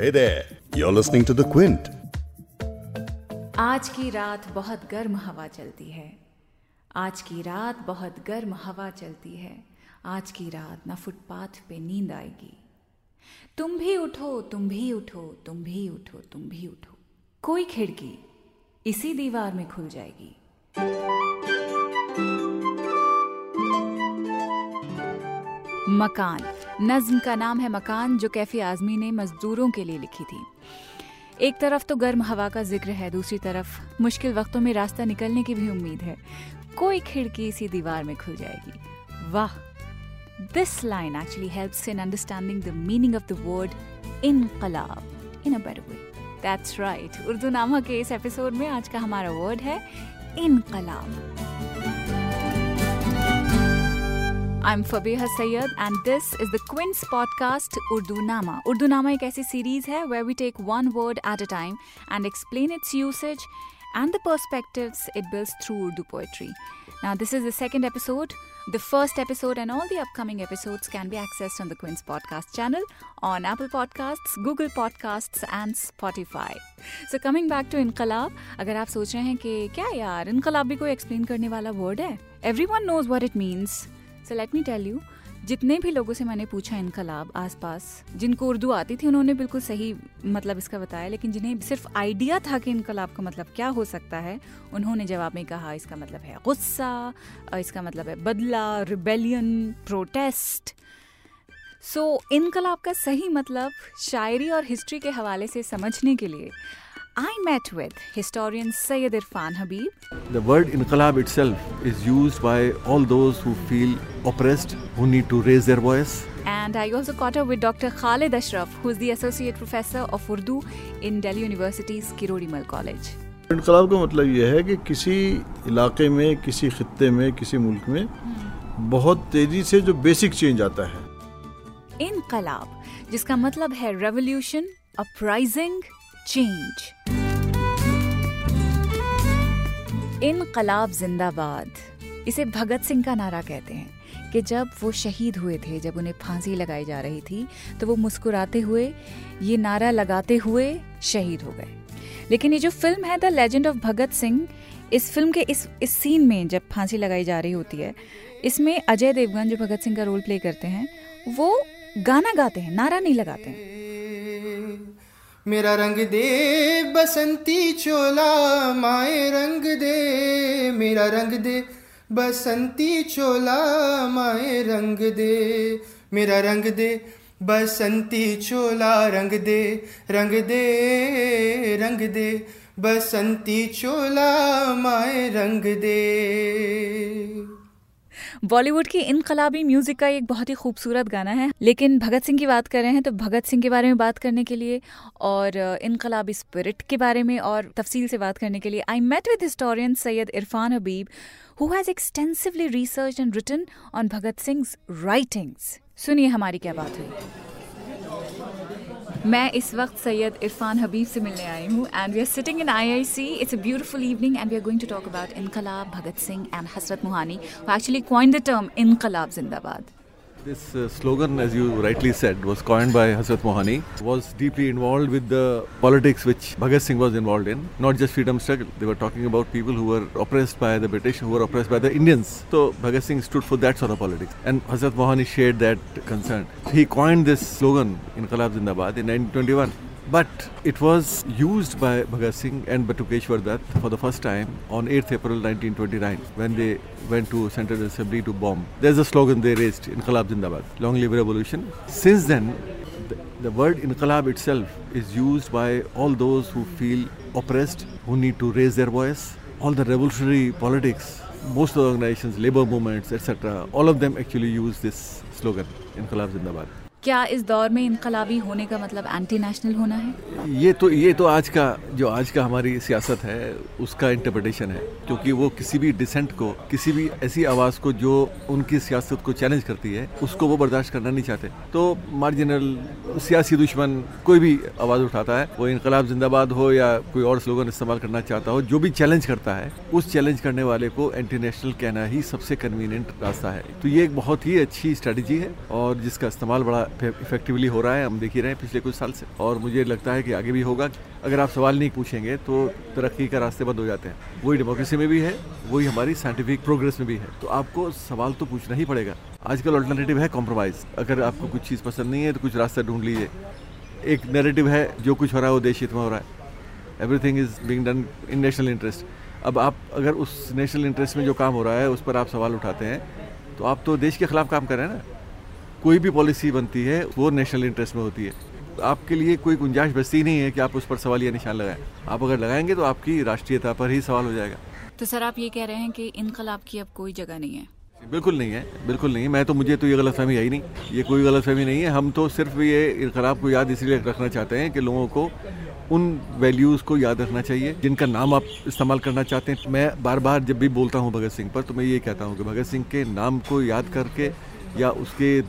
Hey there, you're listening to The Quint. आज की रात बहुत गर्म हवा चलती है। आज की रात बहुत गर्म हवा चलती है। आज की रात ना फुटपाथ पे नींद आएगी। तुम भी उठो तुम भी उठो तुम भी उठो तुम भी उठो। कोई खिड़की इसी दीवार में खुल जाएगी। मकान नज्म का नाम है मकान जो कैफी आजमी ने मजदूरों के लिए लिखी थी। एक तरफ़ तो गर्म हवा का ज़िक्र है, दूसरी तरफ़ मुश्किल वक्तों में रास्ता निकलने की भी उम्मीद है। कोई खिड़की इसी दीवार में खुल जाएगी। वाह! This line actually helps in understanding the meaning of the word Inquilab in a better way that's right Urdu Nama के इस एपिसोड में आज का हमारा वर्ड है इनकलाब। I'm Fabiha Sayyad and this is the Quince podcast Urdu Nama. Urdu Nama एक ऐसी सीरीज है where we take one word at a time and explain its usage and the perspectives it builds through Urdu poetry. Now this is the second episode. The first episode and all the upcoming episodes can be accessed on the Quince podcast channel on Apple Podcasts, Google Podcasts and Spotify. So coming back to Inqalab, अगर आप सोच रहे हैं कि क्या यार इनकलाब भी कोई एक्सप्लेन करने वाला वर्ड है Everyone knows what it means. so let me tell you जितने भी लोगों से मैंने पूछा इनकलाब आसपास जिनको उर्दू आती थी उन्होंने बिल्कुल सही मतलब इसका बताया लेकिन जिन्हें सिर्फ़ आइडिया था कि इनकलाब का मतलब क्या हो सकता है उन्होंने जवाब में कहा इसका मतलब है गुस्सा इसका मतलब है बदला रिबेलियन प्रोटेस्ट। सो so, इनकलाब का सही मतलब शायरी और हिस्ट्री के हवाले से समझने के लिए I met with historian Syed Irfan Habib. The word inqalab itself is used by all those who feel oppressed, who need to raise their voice. And I also caught up with Dr. Khalid Ashraf, who is the Associate Professor of Urdu in Delhi University's Kirodimal College. इनकलाब का मतलब यह है कि किसी इलाके में किसी खत्ते में किसी मुल्क में बहुत तेज़ी से जो बेसिक चेंज आता है इनकलाब जिसका मतलब है रेवोल्यूशन अपराइजिंग चेंज इनकलाब जिंदाबाद, इसे भगत सिंह का नारा कहते हैं कि जब वो शहीद हुए थे, जब उन्हें फांसी लगाई जा रही थी तो वो मुस्कुराते हुए, ये नारा लगाते हुए शहीद हो गए। लेकिन ये जो फ़िल्म है the legend of Bhagat Singh, इस फ़िल्म के इस इस सीन में जब फांसी लगाई जा रही होती है, इसमें अजय देवगन जो भगत सिंह का रोल प्ले करते हैं, वो गाना गाते हैं, नारा नहीं लगाते हैं। मेरा रंग दे बसंती चोला, माए रंग दे। मेरा रंग दे बसंती चोला, माए रंग दे। मेरा रंग दे बसंती चोला, रंग दे रंग दे रंग दे। बसंती चोला, माए रंग दे। बॉलीवुड की इनकलाबी म्यूज़िक का एक बहुत ही खूबसूरत गाना है। लेकिन भगत सिंह की बात कर रहे हैं तो भगत सिंह के बारे में बात करने के लिए और इनकलाबी स्पिरिट के बारे में और तफसील से बात करने के लिए I met with historian Syed Irfan Habib who has extensively research and written on Bhagat Singh writings सुनिए हमारी क्या बात हुई। मैं इस वक्त सैयद इरफान हबीब से मिलने आई हूँ and we are sitting in I I C it's a beautiful evening and we are going to talk about Inquilab Bhagat Singh and Hasrat Mohani actually coin the term Inquilab Zindabad This uh, slogan, as you rightly said, was coined by Hazrat Mohani, was deeply involved with the politics which Bhagat Singh was involved in, not just freedom struggle. They were talking about people who were oppressed by the British, who were oppressed by the Indians. So Bhagat Singh stood for that sort of politics. And Hazrat Mohani shared that concern. He coined this slogan, Inqalab Zindabad, in 1921. But it was used by Bhagat Singh and Batukeshwar Dutt for the first time on 8th April 1929 when they went to Central Assembly to bomb. There's a slogan they raised, Inqalab Zindabad, long live revolution. Since then, the, the word Inqalab itself is used by all those who feel oppressed, who need to raise their voice. All the revolutionary politics, most of the organizations, labor movements, etc., all of them actually use this slogan, Inqalab Zindabad. क्या इस दौर में इनकलाबी होने का मतलब anti national होना है? ये तो ये तो आज का, जो आज का हमारी सियासत है, उसका इंटरप्रिटेशन है, क्योंकि वो किसी भी डिसेंट को, किसी भी ऐसी आवाज़ को जो उनकी सियासत को चैलेंज करती है, उसको वो बर्दाश्त करना नहीं चाहते। तो मार्जिनल सियासी दुश्मन कोई भी आवाज़ उठाता है, वो इनकलाब जिंदाबाद हो या कोई और स्लोगन इस्तेमाल करना चाहता हो, जो भी चैलेंज करता है, उस चैलेंज करने वाले को एंटी नेशनल कहना ही सबसे कन्वीनियंट रास्ता है। तो ये एक बहुत ही अच्छी स्ट्रेटेजी है और जिसका इस्तेमाल बड़ा इफेक्टिवली हो रहा है, हम देख ही रहे हैं पिछले कुछ साल से। और मुझे लगता है कि आगे भी होगा। अगर आप सवाल नहीं पूछेंगे तो तरक्की का रास्ते बंद हो जाते हैं। वही डेमोक्रेसी में भी है, वही हमारी साइंटिफिक प्रोग्रेस में भी है। तो आपको सवाल तो पूछना ही पड़ेगा। आजकल अल्टरनेटिव है कॉम्प्रोमाइज़ अगर आपको कुछ चीज़ पसंद नहीं है तो कुछ रास्ता ढूंढ लीजिए। एक नेरेटिव है, जो कुछ हो रहा है, वो देश हित में हो रहा है। Everything is being done in national interest अब आप अगर उस नेशनल इंटरेस्ट में जो काम हो रहा है, उस पर आप सवाल उठाते हैं तो आप तो देश के खिलाफ काम कर रहे हैं ना। कोई भी पॉलिसी बनती है वो नेशनल इंटरेस्ट में होती है। आपके लिए कोई गुंजाइश बचती नहीं है कि आप उस पर सवाल या निशान लगाएँ। आप अगर लगाएँगे तो आपकी राष्ट्रीयता पर ही सवाल हो जाएगा। तो सर आप ये कह रहे हैं कि इनकलाब की अब कोई जगह नहीं है? बिल्कुल नहीं है बिल्कुल नहीं मैं तो मुझे तो ये गलत फहमी है ही नहीं। ये कोई गलत फहमी नहीं है। हम तो सिर्फ़ ये इनकलाब को याद इसलिए रखना चाहते हैं कि लोगों को उन वैल्यूज़ को याद रखना चाहिए जिनका नाम आप इस्तेमाल करना चाहते हैं। मैं बार बार जब भी बोलता हूँ भगत सिंह पर तो मैं ये कहता हूँ कि भगत सिंह के नाम को याद करके या उसके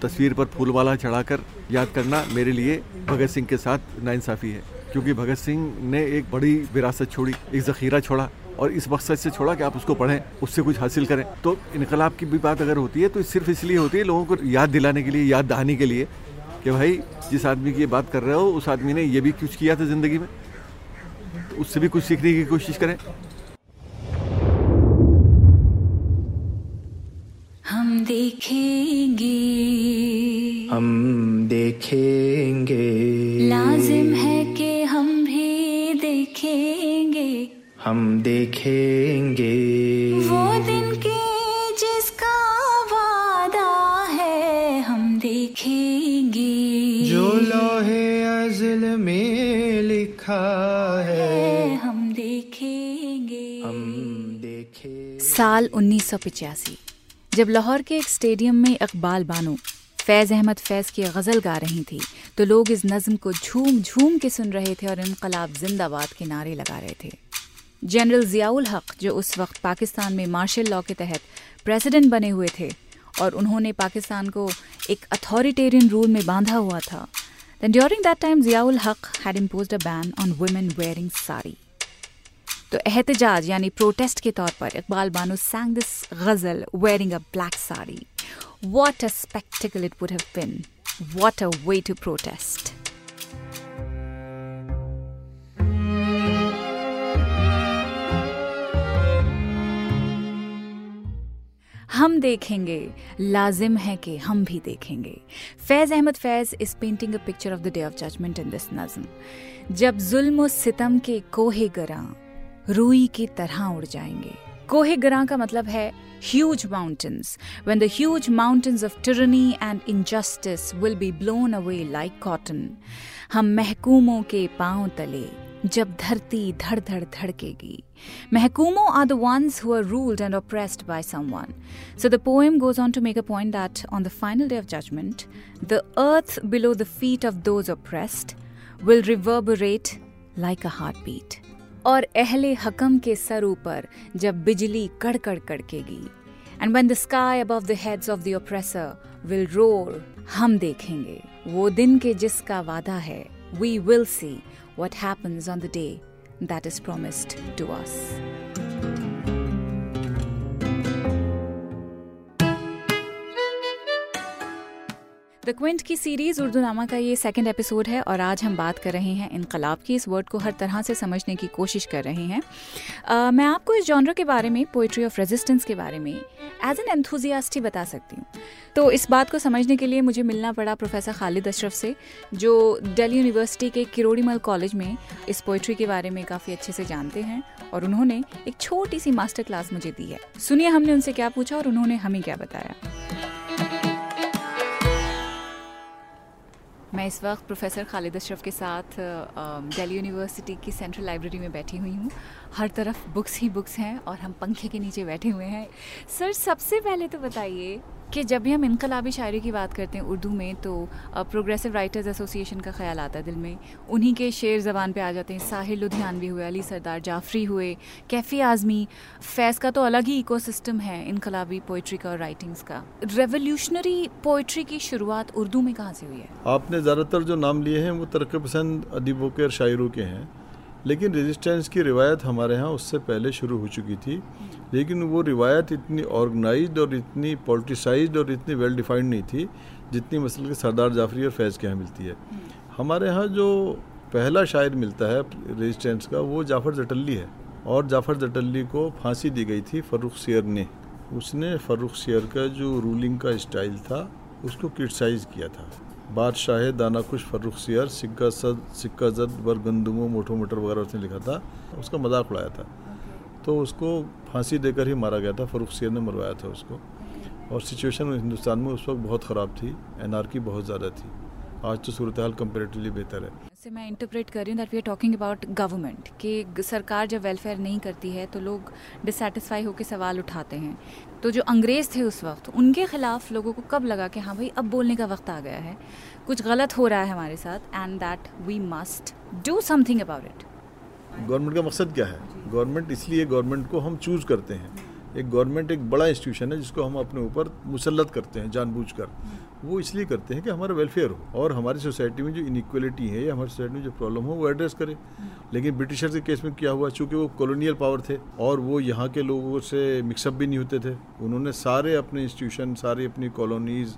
तस्वीर पर फूलवाला चढ़ाकर याद करना मेरे लिए भगत सिंह के साथ नाइंसाफ़ी है। क्योंकि भगत सिंह ने एक बड़ी विरासत छोड़ी, एक ज़ख़ीरा छोड़ा और इस मकसद से छोड़ा कि आप उसको पढ़ें, उससे कुछ हासिल करें। तो इनकलाब की भी बात अगर होती है तो सिर्फ़ इसलिए होती है लोगों को याद दिलाने के लिए, याद दहानी के लिए कि भाई, जिस आदमी की ये बात कर रहे हो, उस आदमी ने ये भी कुछ किया था ज़िंदगी में तो उससे भी कुछ सीखने की कोशिश करें। देखेंगे। हम देखेंगे। लाजिम है कि हम भी देखेंगे। हम देखेंगे। वो दिन के जिसका वादा है हम देखेंगे। जो लोहे अजल में लिखा है हम देखेंगे। हम देखे साल उन्नीस जब लाहौर के एक स्टेडियम में इकबाल बानो फैज़ अहमद फैज़ की गज़ल गा रही थी तो लोग इस नज़म को झूम झूम के सुन रहे थे और इनकलाब जिंदाबाद के नारे लगा रहे थे जनरल जियाउल हक जो उस वक्त पाकिस्तान में मार्शल लॉ के तहत प्रेसिडेंट बने हुए थे और उन्होंने पाकिस्तान को एक अथॉरिटेरियन रूल में बांधा हुआ था Then during that time, Ziaul Haq had imposed a ban on women wearing. तो एहतजाज, यानी प्रोटेस्ट के तौर पर Iqbal Bano sang this ghazal a black sari. What a spectacle it would have been. What a way to protest. हम देखेंगे, लाजिम है कि हम भी देखेंगे Faiz Ahmad Faiz is painting a picture of the day of judgement in this nazm जब जुल्म सितम के कोहे गरा रूई की तरह उड़ जाएँगे कोहे गरा का मतलब है huge mountains when the huge mountains of tyranny and injustice will be blown away like cotton हम महकूमों के पाँव तले जब धरती धड़ धड़ धड़केगी महकूमों are the ones who are ruled and oppressed by someone. So the poem goes on to make a point that on the final day of judgment, the earth below the feet of those oppressed will reverberate like a heartbeat. और अहले हकम के sir ऊपर जब बिजली कड़कड़ कड़केगी। And when the sky above the heads of the will roll हम देखेंगे। वो दिन के जिसका वादा है वी विल सी वट है day that is promised to us thank you the Quint की सीरीज़ उर्दू नामा का ये सेकंड एपिसोड है और आज हम बात कर रहे हैं इनकलाब की। इस वर्ड को हर तरह से समझने की कोशिश कर रहे हैं। uh, मैं आपको इस जॉनर के बारे में पोइट्री ऑफ़ रेजिस्टेंस के बारे में एज एन एंथुजियास्ट ही बता सकती हूँ। तो इस बात को समझने के लिए मुझे मिलना पड़ा प्रोफेसर खालिद अशरफ से जो दिल्ली यूनिवर्सिटी के किरोड़ीमल कॉलेज में इस पोइट्री के बारे में काफ़ी अच्छे से जानते हैं और उन्होंने एक छोटी सी मास्टर क्लास मुझे दी है। सुनिए हमने उनसे क्या पूछा और उन्होंने हमें क्या बताया। मैं इस वक्त प्रोफेसर खालिद अशरफ के साथ दिल्ली यूनिवर्सिटी की सेंट्रल लाइब्रेरी में बैठी हुई हूँ। हर तरफ़ बुक्स ही बुक्स हैं और हम पंखे के नीचे बैठे हुए हैं। सर, सबसे पहले तो बताइए कि जब भी हम इनकलाबी शायरी की बात करते हैं उर्दू में तो प्रोग्रेसिव राइटर्स एसोसिएशन का ख्याल आता है दिल में। उन्हीं के शेर ज़बान पे आ जाते हैं साहिल लुधियानवी हुए, अली सरदार जाफरी हुए, कैफ़ी आज़मी। फैज़ का तो अलग ही इकोसिस्टम है इनकलाबी पोइट्री का और राइटिंग्स का। रेवोल्यूशनरी पोइट्री की शुरुआत उर्दू में कहाँ से हुई है? आपने ज़्यादातर जो नाम लिए हैं, वो तरक् पसंद अदीबों के और शायरों के हैं। लेकिन रेजिस्टेंस की रिवायत हमारे यहाँ उससे पहले शुरू हो चुकी थी। लेकिन वो रिवायत इतनी ऑर्गेनाइज्ड और इतनी पोलिटिसाइज्ड और इतनी वेल डिफाइंड नहीं थी जितनी मसल के सरदार जाफरी और फैज़ के यहाँ मिलती है। हमारे यहाँ जो पहला शायर मिलता है रेजिस्टेंस का वो जाफ़र जटली है और जाफ़र जटली को फांसी दी गई थी फ़र्रुख सियर ने। उसने फ़र्रुख सियर का जो रूलिंग का स्टाइल था उसको क्रिटिसाइज़ किया था। बादशाह दाना खुश फ़र्रुख सियर सिक्का सद सिक्का जद वर गंदुमो मोटो मोटर वगैरह उसने लिखा था उसका मज़ाक उड़ाया था। तो उसको फांसी देकर ही मारा गया था। फ़र्रुख सियर ने मरवाया था उसको। और सिचुएशन हिंदुस्तान में उस वक्त बहुत ख़राब थी। एनआरकी बहुत ज़्यादा थी। आज तो सूरत हाल कंपेरेटिवली बेहतर है। से मैं इंटरप्रेट कर रही हूँ that we are talking about government कि सरकार जब वेलफेयर नहीं करती है तो लोग डिससेटिस्फाई होकर सवाल उठाते हैं। तो जो अंग्रेज़ थे उस वक्त, उनके खिलाफ लोगों को कब लगा कि हाँ भाई, अब बोलने का वक्त आ गया है। कुछ गलत हो रहा है हमारे साथ and that we must do something about it government का मकसद क्या है? गवर्नमेंट इसलिए गवर्नमेंट को हम चूज़ करते हैं। एक गवर्नमेंट एक बड़ा इंस्टीट्यूशन है जिसको हम अपने ऊपर मुसलत करते हैं, जानबूझकर। वो इसलिए करते हैं कि हमारा वेलफेयर हो और हमारी सोसाइटी में जो इनक्वलिटी है या हमारी सोसाइटी में जो प्रॉब्लम हो, वो एड्रेस करे। लेकिन ब्रिटिशर के केस में क्या हुआ? चूँकि वो कॉलोनियल पावर थे और वो यहाँ के लोगों से मिक्सअप भी नहीं होते थे। उन्होंने सारे अपने इंस्टीट्यूशन सारी अपनी कॉलोनीज़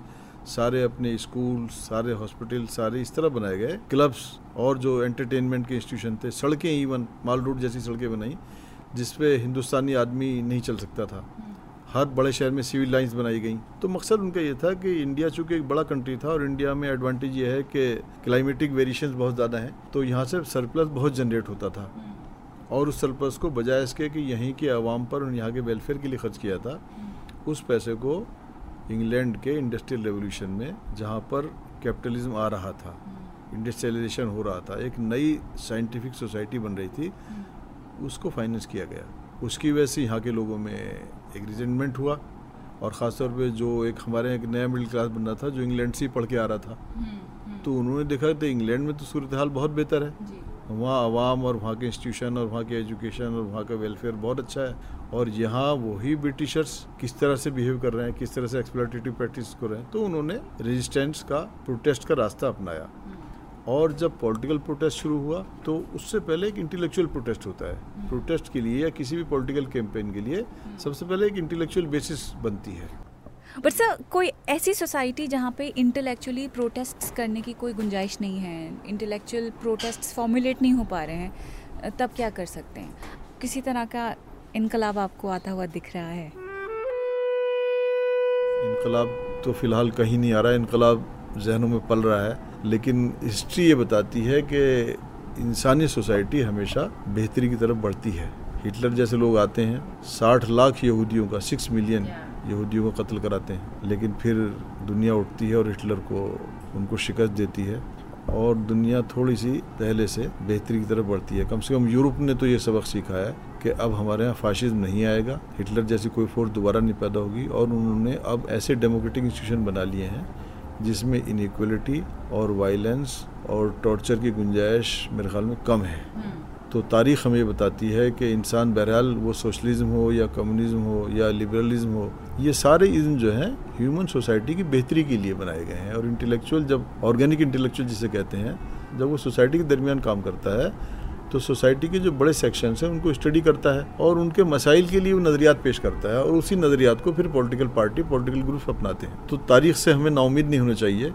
सारे अपने स्कूल सारे हॉस्पिटल सारे इस तरह बनाए गए। क्लब्स और जो एंटरटेनमेंट के इंस्टीट्यूशन थे सड़कें इवन माल रोड जैसी सड़कें बनाई जिस पे हिंदुस्तानी आदमी नहीं चल सकता था। हर बड़े शहर में सिविल लाइंस बनाई गई। तो मकसद उनका ये था कि इंडिया चूँकि एक बड़ा कंट्री था और इंडिया में एडवांटेज ये है कि क्लाइमेटिक वेरिएशंस बहुत ज़्यादा हैं तो यहाँ से सरप्लस बहुत जनरेट होता था। और उस सरप्लस को बजाय इसके कि यहीं के आवाम पर और यहाँ के वेलफेयर के लिए खर्च किया था उस पैसे को इंग्लैंड के इंडस्ट्रियल रेवोल्यूशन में जहाँ पर कैपिटलिज्म आ रहा था इंडस्ट्रियलाइजेशन हो रहा था एक नई साइंटिफिक सोसाइटी बन रही थी उसको फाइनेंस किया गया। उसकी वजह से यहाँ के लोगों में एक रिजेंटमेंट हुआ और ख़ासतौर पे जो एक हमारे एक नया मिडिल क्लास बन रहा था जो इंग्लैंड से ही पढ़ के आ रहा था तो उन्होंने देखा कि इंग्लैंड में तो सूरत हाल बहुत बेहतर है। वहाँ आवाम और वहाँ के इंस्टीट्यूशन और वहाँ के एजुकेशन और वहाँ का वेलफेयर बहुत अच्छा है। और यहाँ वही ब्रिटिशर्स किस तरह से बिहेव कर रहे हैं किस तरह से एक्सप्लोटेटिव प्रैक्टिस कर रहे हैं तो उन्होंने रेजिस्टेंस का प्रोटेस्ट का रास्ता अपनाया। और जब पॉलिटिकल प्रोटेस्ट शुरू हुआ तो उससे पहले एक इंटेलेक्चुअल प्रोटेस्ट होता है। प्रोटेस्ट के लिए या किसी भी पॉलिटिकल कैंपेन के लिए सबसे पहले एक इंटेलेक्चुअल बेसिस बनती है। बट सर कोई ऐसी सोसाइटी जहाँ पे इंटेलेक्चुअली प्रोटेस्ट करने की कोई गुंजाइश नहीं है? इंटेलेक्चुअल प्रोटेस्ट फॉर्मुलेट नहीं हो पा रहे हैं तब क्या कर सकते हैं? किसी तरह का इनकलाब आपको आता हुआ दिख रहा है? इनकलाब तो फ़िलहाल कहीं नहीं आ रहा है इनकलाब जहनों में पल रहा है लेकिन हिस्ट्री ये बताती है कि इंसानी सोसाइटी हमेशा बेहतरी की तरफ़ बढ़ती है। हिटलर जैसे लोग आते हैं साठ लाख यहूदियों का सिक्स मिलियन यहूदियों को कत्ल कराते हैं। लेकिन फिर दुनिया उठती है और हिटलर को, उनको शिकस्त देती है और दुनिया थोड़ी सी पहले से बेहतरी की तरफ़ बढ़ती है। कम से कम यूरोप ने तो ये सबक सीखा है कि अब हमारे यहाँ फाशिज नहीं आएगा। हिटलर जैसी कोई फोर्स दोबारा नहीं पैदा होगी और उन्होंने अब ऐसे डेमोक्रेटिक इंस्टीट्यूशन बना लिए हैं जिसमें इनक्वलिटी और वायलेंस और टॉर्चर की गुंजाइश मेरे ख्याल में कम है। तो तारीख़ हमें बताती है कि इंसान बहरहाल वो सोशलिज्म हो या कम्युनिज्म हो या लिबरलिज्म हो, ये सारे इज्म जो हैं ह्यूमन सोसाइटी की बेहतरी के लिए बनाए गए हैं। और इंटेलेक्चुअल जब, ऑर्गेनिक इंटेलेक्चुअल जिसे कहते हैं, जब वो सोसाइटी के दरमियान काम करता है तो सोसाइटी के जो बड़े सेक्शंस हैं उनको स्टडी करता है और उनके मसाइल के लिए वो नज़रियात पेश करता है और उसी नज़रियात को फिर पॉलिटिकल पार्टी पॉलिटिकल ग्रुप अपनाते हैं। तो तारीख से हमें नाउमीद नहीं होना चाहिए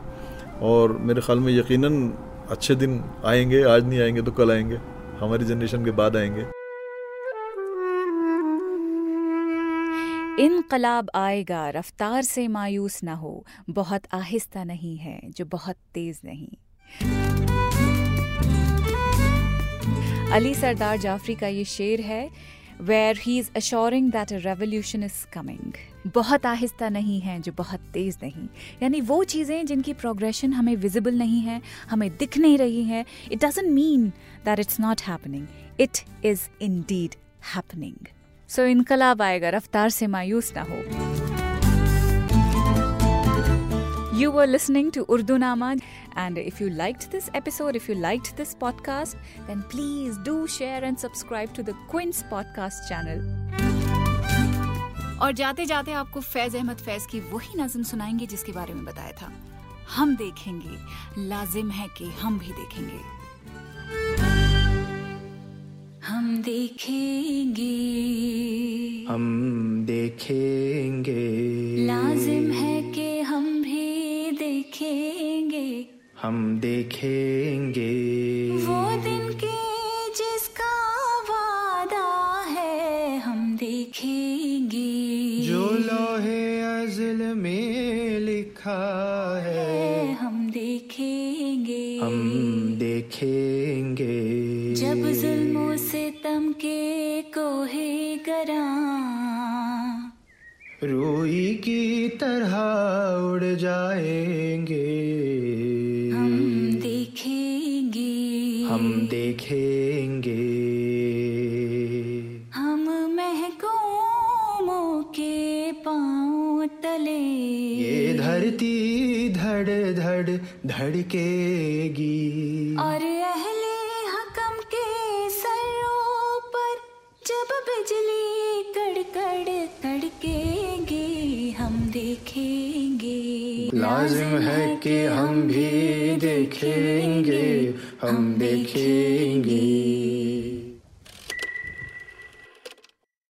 और मेरे ख्याल में यकीनन अच्छे दिन आएँगे, आज नहीं आएँगे तो कल आएँगे। हमारी जनरेशन के बाद आएँगे। इनकलाब आएगा, रफ्तार से मायूस ना हो। बहुत आहिस्ता नहीं है, जो बहुत तेज नहीं। अली सरदार जाफरी का ये शेर है where he is assuring that a revolution is coming बहुत आहिस्ता नहीं है जो बहुत तेज नहीं। यानी वो चीज़ें जिनकी प्रोग्रेशन हमें विजिबल नहीं है हमें दिख नहीं रही है it doesn't mean that it's not happening it is indeed happening so इनकलाब आएगा रफ्तार से मायूस ना हो। You were listening to Urdu Nama, and if you liked this episode, if you liked this podcast, then please do share and subscribe to the Quince podcast channel. और जाते जाते आपको फैज अहमद फैज की वही नज्म सुनाएँगे जिसके बारे में बताया था हम देखेंगे लाजिम है कि हम भी देखेंगे हम देखेंगे हम देखेंगे लाजिम है हम देखेंगे। वो दिन के जिसका वादा है हम देखेंगे। जो लोहे अजल में लिखा है तले ये धरती धड़ धड़ धड़केगी। और अहले हकम के सरों पर जब बिजली कड़कड़ कड़केगी हम देखेंगे। लाजिम है कि हम भी देखेंगे हम देखेंगे।